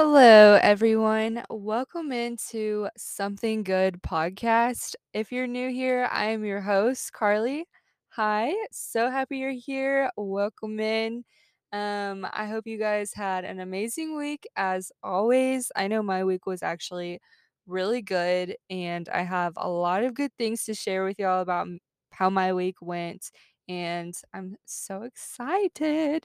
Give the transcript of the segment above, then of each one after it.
Hello, everyone. Welcome into Something Good podcast. If you're new here, I am your host, Carly. Hi, so happy you're here. Welcome in. Um, I hope you guys had an amazing week as always. I know my week was actually really good, and I have a lot of good things to share with y'all about how my week went, and I'm so excited.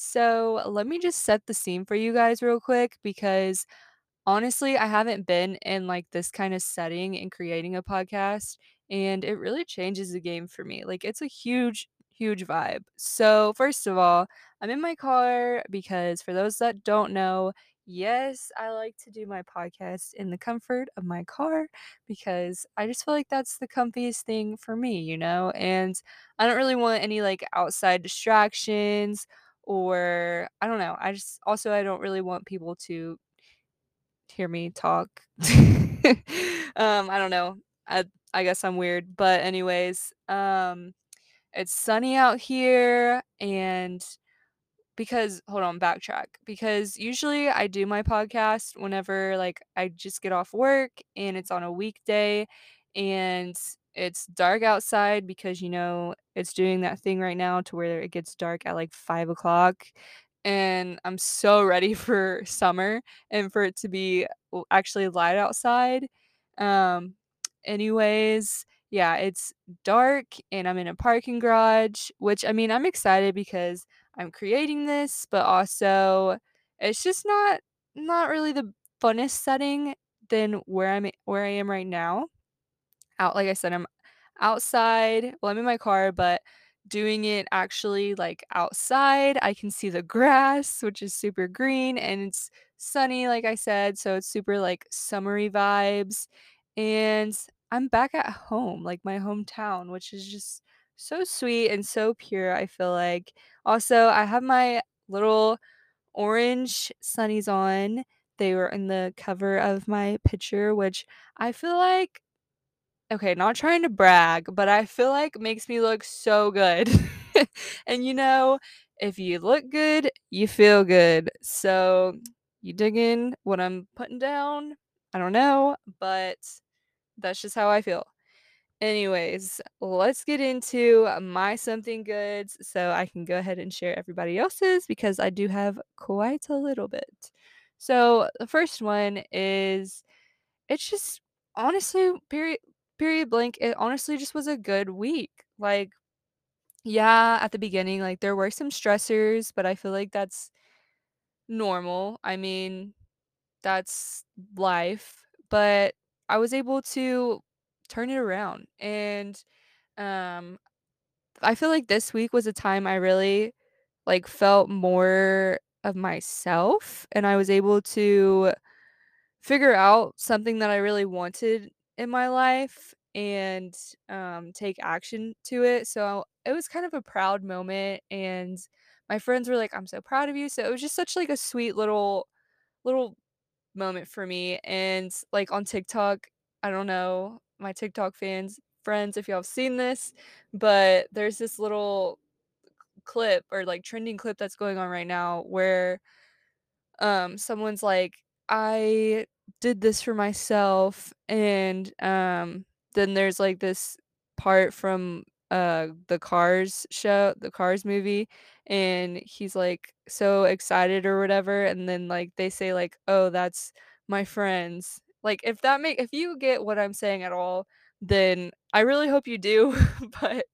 So, let me just set the scene for you guys real quick because honestly, I haven't been in like this kind of setting in creating a podcast, and it really changes the game for me. Like, it's a huge, huge vibe. So, first of all, I'm in my car because for those that don't know, yes, I like to do my podcast in the comfort of my car because I just feel like that's the comfiest thing for me, you know? And I don't really want any like outside distractions or I don't know. I just also I don't really want people to hear me talk. um, I don't know. I I guess I'm weird, but anyways, um, it's sunny out here and because hold on, backtrack. Because usually I do my podcast whenever like I just get off work and it's on a weekday and it's dark outside because you know it's doing that thing right now to where it gets dark at like five o'clock. And I'm so ready for summer and for it to be actually light outside. Um, anyways, yeah, it's dark and I'm in a parking garage, which I mean, I'm excited because I'm creating this, but also it's just not not really the funnest setting than where I'm where I am right now. Out like I said, I'm outside. Well, I'm in my car, but doing it actually like outside, I can see the grass, which is super green and it's sunny like I said, so it's super like summery vibes. And I'm back at home, like my hometown, which is just so sweet and so pure, I feel like. Also, I have my little orange sunnies on. They were in the cover of my picture, which I feel like Okay, not trying to brag, but I feel like makes me look so good. And, you know, if you look good, you feel good. So, you dig in what I'm putting down? I don't know, but that's just how I feel. Anyways, let's get into my something goods so I can go ahead and share everybody else's because I do have quite a little bit. So, the first one is it's just honestly, period period blank, it honestly just was a good week. Like, yeah, at the beginning, like, there were some stressors, but I feel like that's normal. I mean, that's life, but I was able to turn it around, and, um, I feel like this week was a time I really, like, felt more of myself, and I was able to figure out something that I really wanted in my life and um, take action to it. So it was kind of a proud moment, and my friends were like, "I'm so proud of you." So it was just such like a sweet little little moment for me. And like on TikTok, I don't know my TikTok fans friends if y'all have seen this, but there's this little clip or like trending clip that's going on right now where um, someone's like, "I did this for myself," and, um, then there's, like, this part from, uh, the Cars show the Cars movie, and he's, like, so excited or whatever, and then, like, they say, like, "Oh, that's my friends." Like, if that make if you get what I'm saying at all, then I really hope you do, but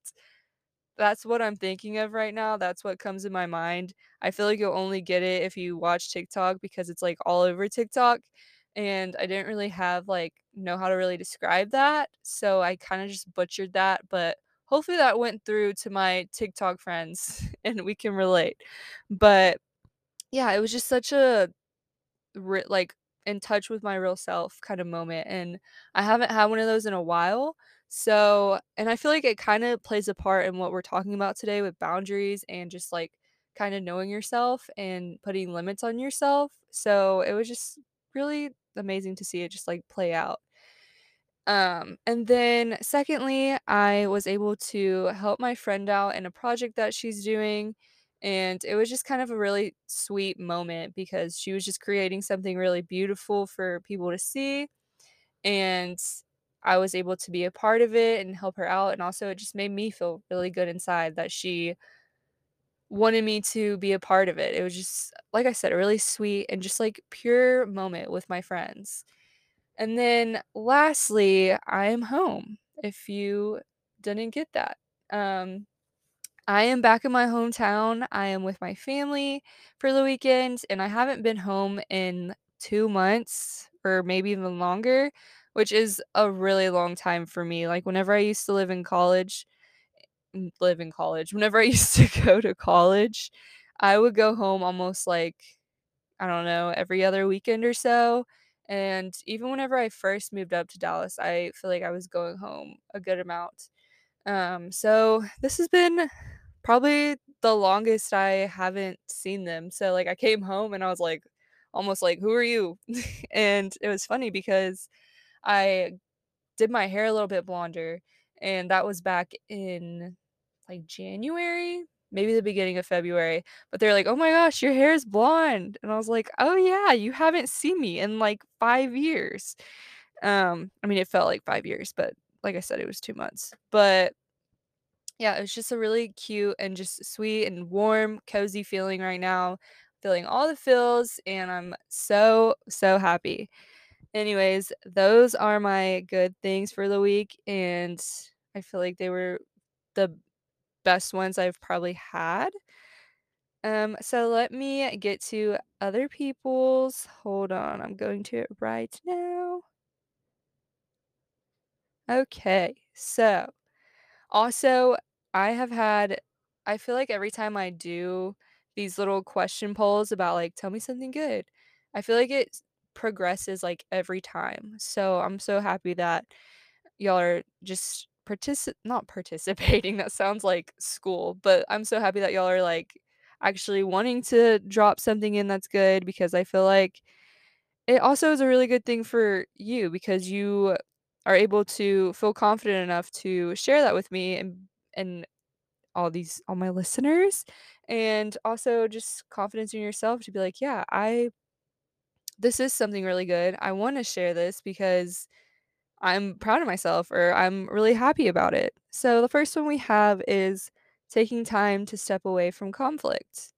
that's what I'm thinking of right now, that's what comes in my mind. I feel like you'll only get it if you watch TikTok because it's, like, all over TikTok, and I didn't really have, like know how to really describe that, so I kinda just butchered that, but hopefully that went through to my TikTok friends and we can relate. But, yeah, it was just such a like, in touch with my real self kind of moment, and I haven't had one of those in a while. So and I feel like it kinda plays a part in what we're talking about today with boundaries and just, like, kinda knowing yourself and putting limits on yourself. So it was just really amazing to see it just, like, play out. Um, and then secondly, I was able to help my friend out in a project that she's doing, and it was just kind of a really sweet moment because she was just creating something really beautiful for people to see, and I was able to be a part of it and help her out, and also it just made me feel really good inside that she wanted me to be a part of it. It was just, like I said, a really sweet and just, like, pure moment with my friends. And then lastly, I am home, if you didn't get that. Um, I am back in my hometown, I am with my family for the weekend, and I haven't been home in 2 months or maybe even longer, which is a really long time for me, like, whenever I used to live in college live in college, whenever I used to go to college, I would go home almost, like, I don't know, every other weekend or so, and even whenever I first moved up to Dallas, I feel like I was going home a good amount. Um, so this has been probably the longest I haven't seen them. So, like, I came home and I was like, almost like, "Who are you?" And it was funny because I did my hair a little bit blonder, and that was back in, like, January, maybe the beginning of February, but they're like, "Oh my gosh, your hair is blonde," and I was like, "Oh yeah, you haven't seen me in, like, 5 years." Um, I mean, it felt like 5 years, but like I said, it was 2 months. But yeah, it was just a really cute and just sweet and warm, cozy feeling right now, feeling all the feels, and I'm so, so happy. Anyways, those are my good things for the week, and I feel like they were the best ones I've probably had. Um, so let me get to other people's. Hold on, I'm going to it right now. Okay, so also, I have had I feel like every time I do these little question polls about, like, "Tell me something good," I feel like it progresses, like, every time. So I'm so happy that y'all are just partici not participating, that sounds like school, but I'm so happy that y'all are, like, actually wanting to drop something in that's good because I feel like it also is a really good thing for you because you are able to feel confident enough to share that with me and and all these all my listeners, and also just confidence in yourself to be like, "Yeah, I this is something really good. I wanna share this because I'm proud of myself or I'm really happy about it." So the first one we have is taking time to step away from conflict.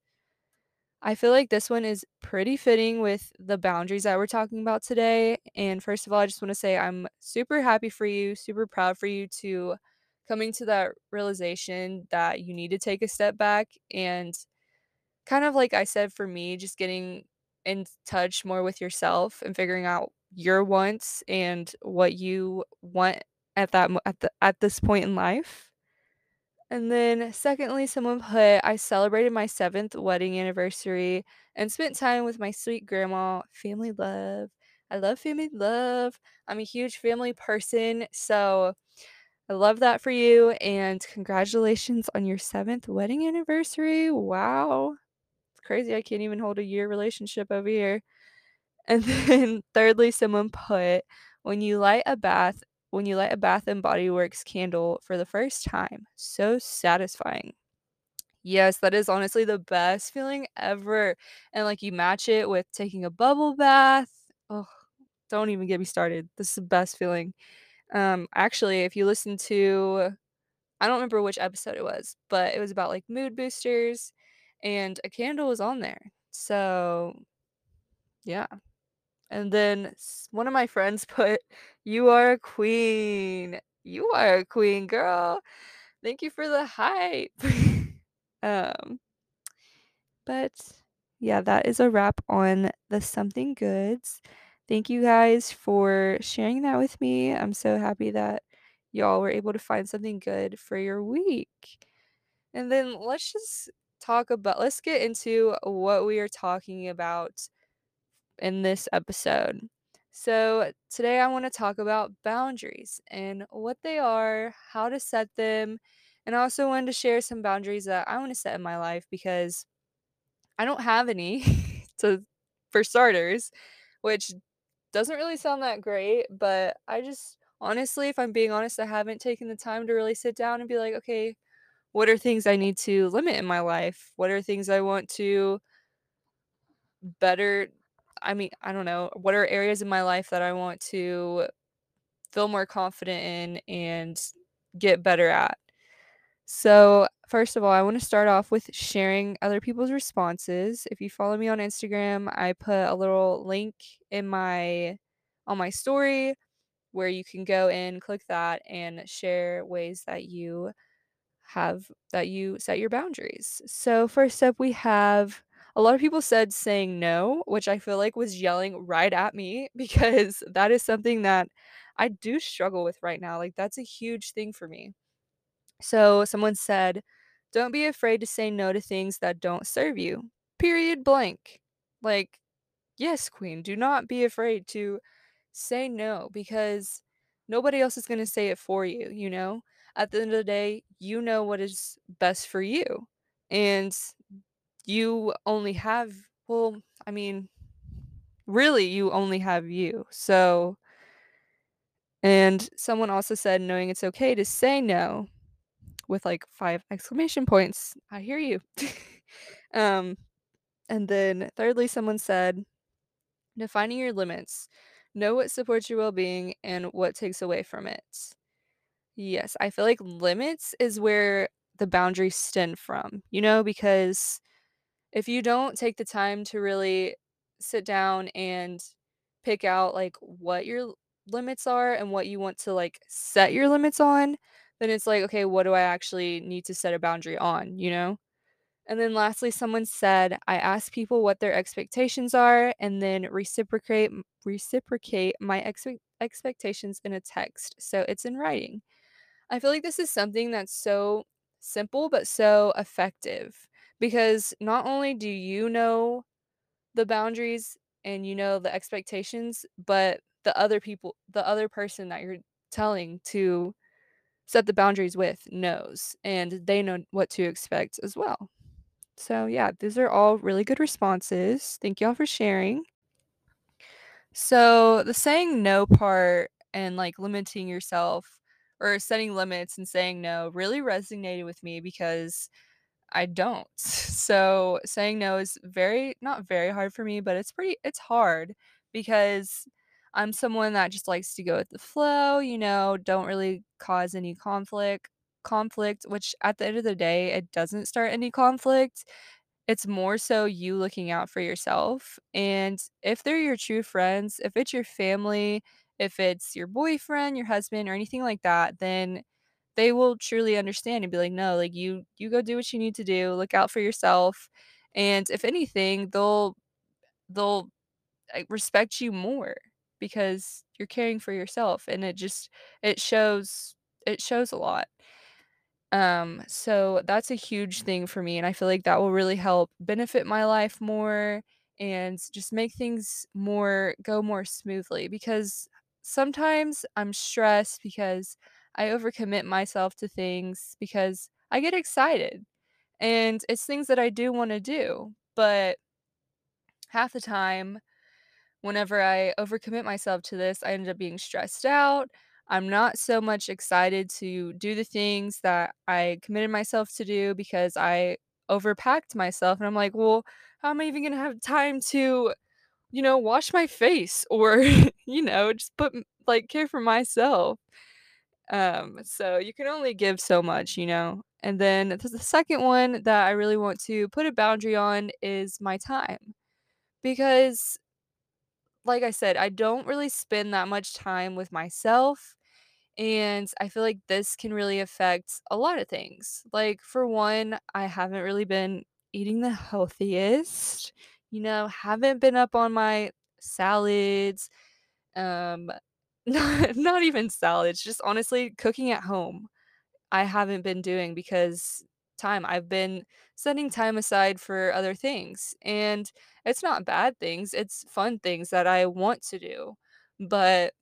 I feel like this one is pretty fitting with the boundaries that we're talking about today. And first of all, I just want to say I'm super happy for you, super proud for you to coming to that realization that you need to take a step back and kind of like I said for me, just getting in touch more with yourself and figuring out your wants and what you want at that at the at this point in life. And then secondly, someone put, I celebrated my seventh wedding anniversary and spent time with my sweet grandma. Family love. I love family love. I'm a huge family person. So I love that for you. And congratulations on your seventh wedding anniversary. Wow. It's crazy. I can't even hold a year relationship over here. And then thirdly, someone put, when you light a bath, when you light a Bath and Body Works candle for the first time, so satisfying. Yes, that is honestly the best feeling ever. And like you match it with taking a bubble bath. Oh, don't even get me started. This is the best feeling. Um, actually, if you listen to, I don't remember which episode it was, but it was about like mood boosters and a candle was on there. So, yeah. And then one of my friends put, "You are a queen. You are a queen, girl. Thank you for the hype." Um, but yeah, that is a wrap on the something goods. Thank you guys for sharing that with me. I'm so happy that y'all were able to find something good for your week. And then let's just talk about let's get into what we are talking about in this episode. So, today I want to talk about boundaries and what they are, how to set them, and I also wanted to share some boundaries that I want to set in my life because I don't have any to for starters, which doesn't really sound that great, but I just honestly, if I'm being honest, I haven't taken the time to really sit down and be like, okay, what are things I need to limit in my life? What are things I want to better I mean, I don't know, what are areas in my life that I want to feel more confident in and get better at? So, first of all, I want to start off with sharing other people's responses. If you follow me on Instagram, I put a little link in my on my story where you can go and click that and share ways that you have that you set your boundaries. So, first up, we have a lot of people said saying no, which I feel like was yelling right at me because that is something that I do struggle with right now. Like, that's a huge thing for me. So, someone said, don't be afraid to say no to things that don't serve you. Period blank. Like, yes, queen, do not be afraid to say no because nobody else is going to say it for you, you know? At the end of the day, you know what is best for you. And you only have, well, I mean, really, you only have you. So, and someone also said knowing it's okay to say no with like five exclamation points. I hear you. um, and then thirdly, someone said defining your limits. Know what supports your well being and what takes away from it. Yes, I feel like limits is where the boundaries stem from, you know, because if you don't take the time to really sit down and pick out like what your limits are and what you want to like set your limits on, then it's like, okay, what do I actually need to set a boundary on, you know? And then lastly, someone said, I ask people what their expectations are and then reciprocate reciprocate my expe- expectations in a text. So it's in writing. I feel like this is something that's so simple but so effective because not only do you know the boundaries and you know the expectations, but the other people, the other person that you're telling to set the boundaries with knows and they know what to expect as well. So, yeah, these are all really good responses. Thank y'all for sharing. So, the saying no part and like limiting yourself or setting limits and saying no really resonated with me because I don't. So, saying no is very not very hard for me, but it's pretty it's hard because I'm someone that just likes to go with the flow, you know, don't really cause any conflict conflict, which at the end of the day, it doesn't start any conflict. It's more so you looking out for yourself, and if they're your true friends, if it's your family, if it's your boyfriend, your husband, or anything like that, then they will truly understand and be like, "No, like, you you go do what you need to do, look out for yourself," and if anything, they'll they'll, respect you more because you're caring for yourself, and it just it shows it shows a lot. Um, so that's a huge thing for me, and I feel like that will really help benefit my life more and just make things more go more smoothly because sometimes I'm stressed because I overcommit myself to things because I get excited and it's things that I do want to do, but half the time whenever I overcommit myself to this, I end up being stressed out. I'm not so much excited to do the things that I committed myself to do because I overpacked myself. And I'm like, well, how am I even going to have time to, you know, wash my face or, you know, just put like care for myself? Um, so you can only give so much, you know. And then the second one that I really want to put a boundary on is my time because like I said, I don't really spend that much time with myself. And I feel like this can really affect a lot of things. Like, for one, I haven't really been eating the healthiest, you know, haven't been up on my salads, um, not, not even salads, just honestly cooking at home. I haven't been doing because time. I've been setting time aside for other things. And it's not bad things, it's fun things that I want to do. But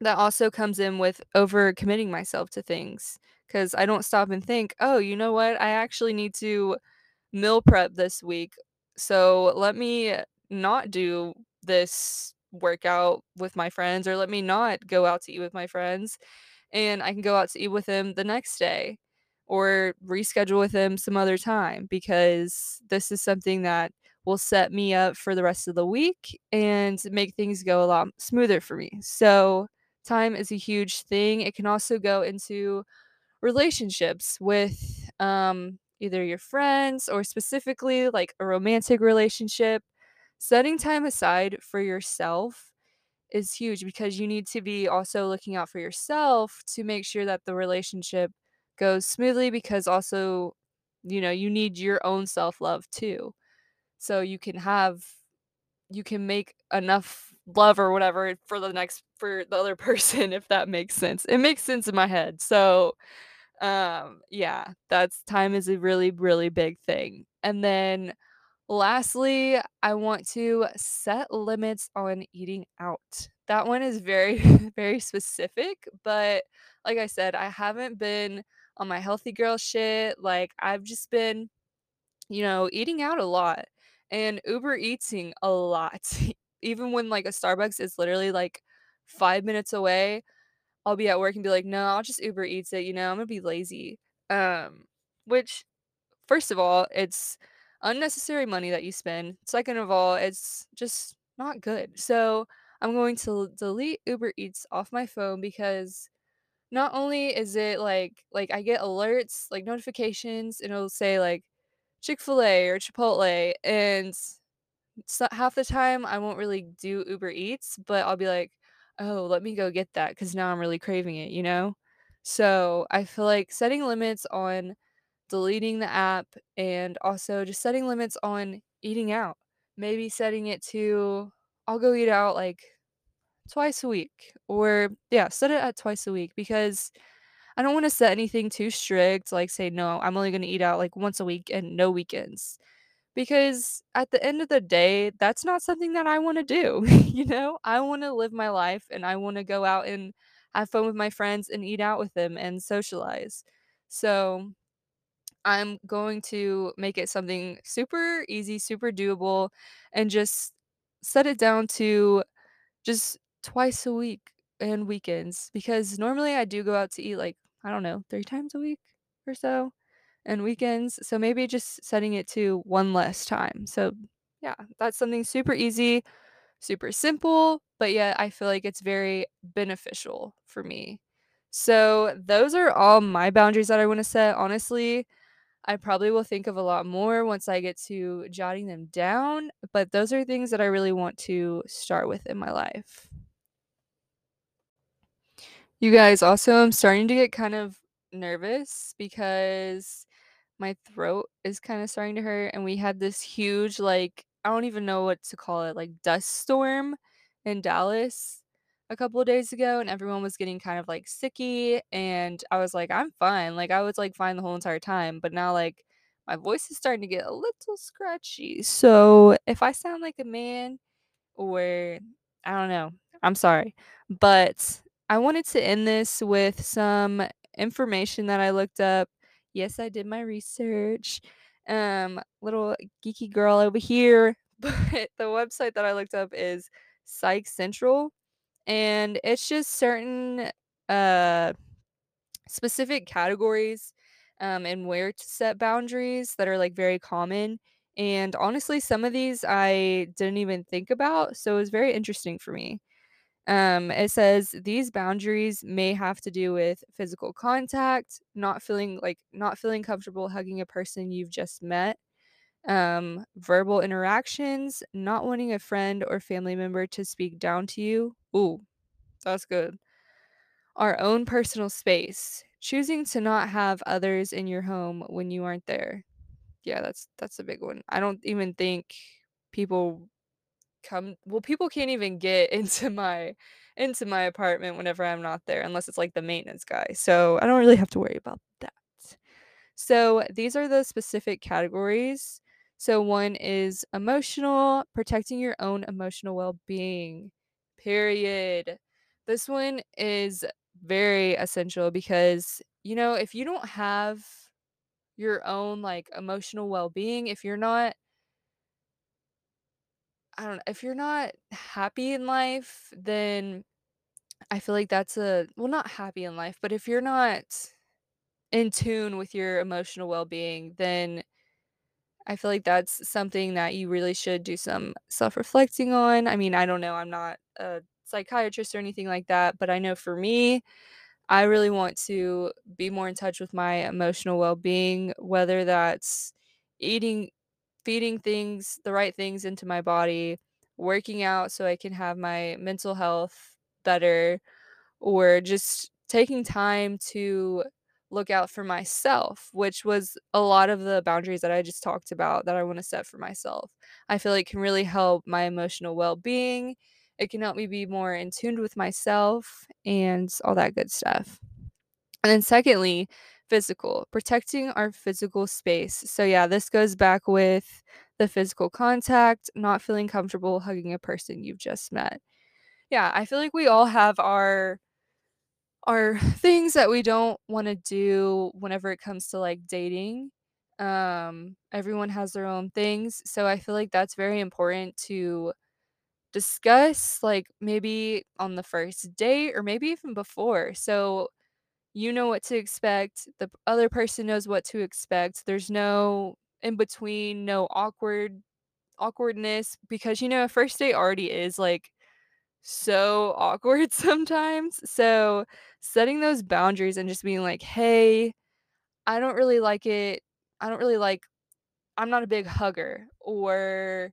that also comes in with overcommitting myself to things because I don't stop and think, oh, you know what? I actually need to meal prep this week. So let me not do this workout with my friends or let me not go out to eat with my friends and I can go out to eat with them the next day or reschedule with them some other time because this is something that will set me up for the rest of the week and make things go a lot smoother for me. So, time is a huge thing. It can also go into relationships with um, either your friends or specifically like a romantic relationship. Setting time aside for yourself is huge because you need to be also looking out for yourself to make sure that the relationship goes smoothly because also you know you need your own self-love too. So you can have you can make enough love or whatever for the next for the other person if that makes sense. It makes sense in my head. So um yeah that's time is a really really big thing. And then Lastly, I want to set limits on eating out. That one is very, very specific, but like I said, I haven't been on my healthy girl shit. Like, I've just been, you know, eating out a lot and Uber eating a lot. Even when like a Starbucks is literally like five minutes away, I'll be at work and be like, no, I'll just Uber Eats it, you know, I'm gonna be lazy. Um, which First of all, it's unnecessary money that you spend. Second of all, it's just not good. So I'm going to delete Uber Eats off my phone because not only is it like like I get alerts, like notifications, and it'll say like Chick-fil-A or Chipotle, and so half the time I won't really do Uber Eats, but I'll be like, oh, let me go get that because now I'm really craving it, you know? So I feel like setting limits on deleting the app and also just setting limits on eating out. Maybe setting it to I'll go eat out like twice a week or yeah, set it at twice a week because I don't want to set anything too strict like say no, I'm only going to eat out like once a week and no weekends. Because at the end of the day, that's not something that I want to do, you know? I want to live my life and I want to go out and have fun with my friends and eat out with them and socialize. So, I'm going to make it something super easy, super doable, and just set it down to just twice a week and weekends because normally I do go out to eat like, I don't know, three times a week or so and weekends. So maybe just setting it to one less time. So, yeah, that's something super easy, super simple, but yet I feel like it's very beneficial for me. So, those are all my boundaries that I want to set. Honestly, I probably will think of a lot more once I get to jotting them down, but those are things that I really want to start with in my life. You guys, also, I'm starting to get kind of nervous because my throat is kind of starting to hurt, and we had this huge, like, I don't even know what to call it, like, dust storm in Dallas a couple of days ago, and everyone was getting kind of like sicky. And I was like, I'm fine. Like, I was like fine the whole entire time, but now, like, my voice is starting to get a little scratchy. So if I sound like a man, or I don't know. I'm sorry. But I wanted to end this with some information that I looked up. Yes, I did my research. Um, little geeky girl over here. But the website that I looked up is Psych Central. And it's just certain uh specific categories um, and where to set boundaries that are like very common. And honestly, some of these I didn't even think about. So it was very interesting for me. Um, it says these boundaries may have to do with physical contact, not feeling like not feeling comfortable hugging a person you've just met, um, verbal interactions, not wanting a friend or family member to speak down to you. Ooh, that's good our own personal space, choosing to not have others in your home when you aren't there. Yeah, that's that's a big one. I don't even think people come well people can't even get into my into my apartment whenever I'm not there unless it's like the maintenance guy. So, I don't really have to worry about that. So, these are the specific categories. So, one is emotional, protecting your own emotional well-being. Period. This one is very essential because, you know, if you don't have your own like emotional well-being, if you're not I don't know, if you're not happy in life, then I feel like that's a well, not happy in life, but if you're not in tune with your emotional well-being, then I feel like that's something that you really should do some self-reflecting on. I mean, I don't know, I'm not a psychiatrist or anything like that, but I know for me, I really want to be more in touch with my emotional well-being, whether that's eating feeding things the right things into my body, working out so I can have my mental health better, or just taking time to look out for myself, which was a lot of the boundaries that I just talked about that I wanna set for myself. I feel like can really help my emotional well-being. It can help me be more in tune with myself and all that good stuff. And then secondly, physical, protecting our physical space. So yeah, this goes back with the physical contact, not feeling comfortable hugging a person you've just met. Yeah, I feel like we all have our our things that we don't wanna do whenever it comes to, like, dating. Um, everyone has their own things, so I feel like that's very important to discuss, like, maybe on the first date or maybe even before. So you know what to expect, the other person knows what to expect, there's no in between, no awkward awkwardness because, you know, a first date already is, like, so awkward sometimes, so setting those boundaries and just being like, "Hey, I don't really like it I don't really like I'm not a big hugger," or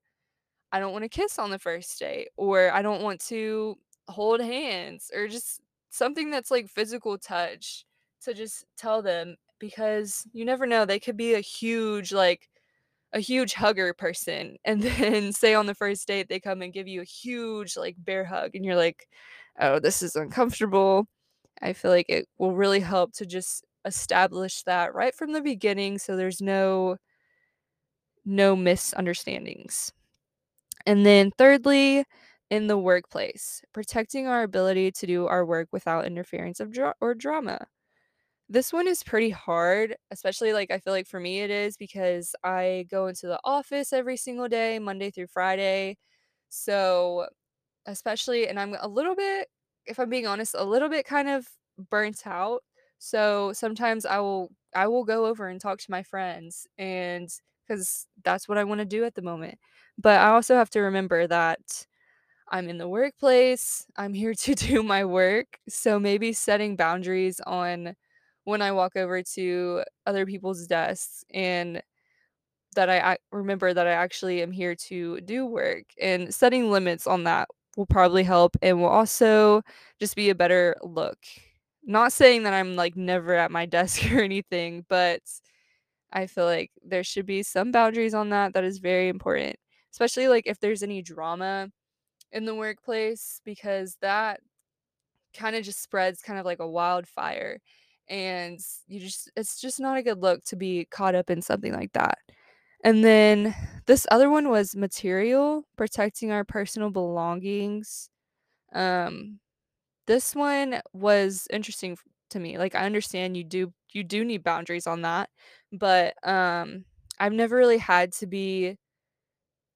"I don't wanna kiss on the first date," or "I don't want to hold hands," or just something that's like physical touch to just tell them because you never know, they could be a huge, like a huge hugger person, and then say on the first date, they come and give you a huge, like, bear hug, and you're like, "Oh, this is uncomfortable." I feel like it will really help to just establish that right from the beginning so there's no no misunderstandings. And then thirdly, in the workplace, protecting our ability to do our work without interference of dra or drama. This one is pretty hard, especially, like, I feel like for me it is because I go into the office every single day, Monday through Friday. So, especially and I'm a little bit, if I'm being honest, a little bit kind of burnt out. So, sometimes I will I will go over and talk to my friends and because that's what I wanna do at the moment. But I also have to remember that I'm in the workplace, I'm here to do my work, so maybe setting boundaries on when I walk over to other people's desks and that I remember that I actually am here to do work, and setting limits on that will probably help and will also just be a better look. Not saying that I'm, like, never at my desk or anything, but I feel like there should be some boundaries on that that is very important, especially, like, if there's any drama in the workplace because that kinda just spreads kind of like a wildfire, and you just it's just not a good look to be caught up in something like that. And then this other one was material, protecting our personal belongings. Um, this one was interesting to me, like, I understand you do you do need boundaries on that, but, um, I've never really had to be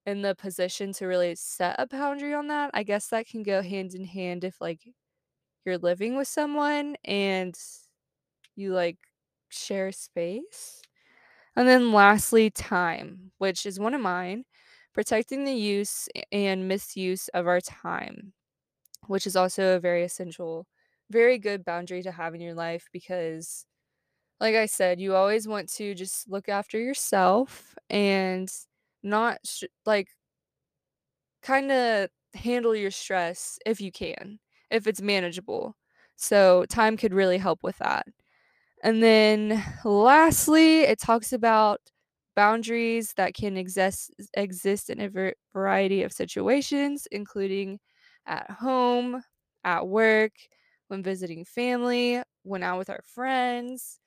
in the position to really set a boundary on that. I guess that can go hand in hand if, like, you're living with someone and you, like, share space? And then lastly, time, which is one of mine, protecting the use and misuse of our time, which is also a very essential very good boundary to have in your life because, like I said, you always want to just look after yourself and not sh like kinda handle your stress if you can, if it's manageable. So, time could really help with that. And then lastly, it talks about boundaries that can exist exist in a var variety of situations, including at home, at work, when visiting family, when out with our friends,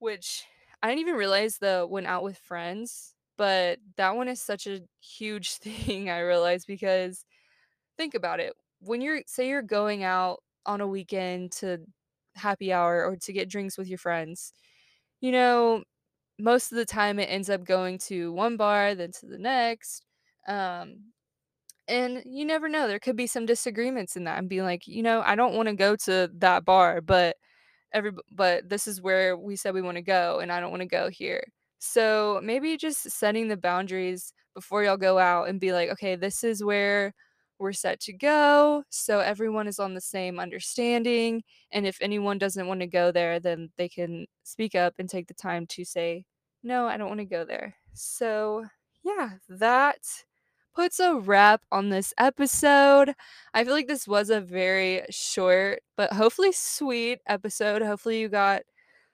which I didn't even realize the "when out with friends," but that one is such a huge thing, I realized, because think about it, when you're say you're going out on a weekend to happy hour or to get drinks with your friends, you know, most of the time it ends up going to one bar, then to the next, um, and you never know, there could be some disagreements in that and being like, "You know, I don't wanna go to that bar, but every but this is where we said we wanna go, and I don't wanna go here. So, maybe just setting the boundaries before y'all go out and be like, "Okay, this is where we're set to go," so everyone is on the same understanding, and if anyone doesn't wanna go there, then they can speak up and take the time to say, "No, I don't wanna go there." So, yeah, that puts a wrap on this episode. I feel like this was a very short, but hopefully sweet episode. Hopefully you got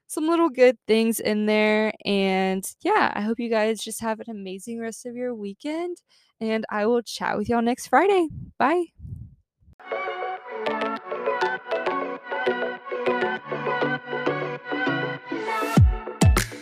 some little good things in there, and yeah, I hope you guys just have an amazing rest of your weekend, and I will chat with y'all next Friday. Bye.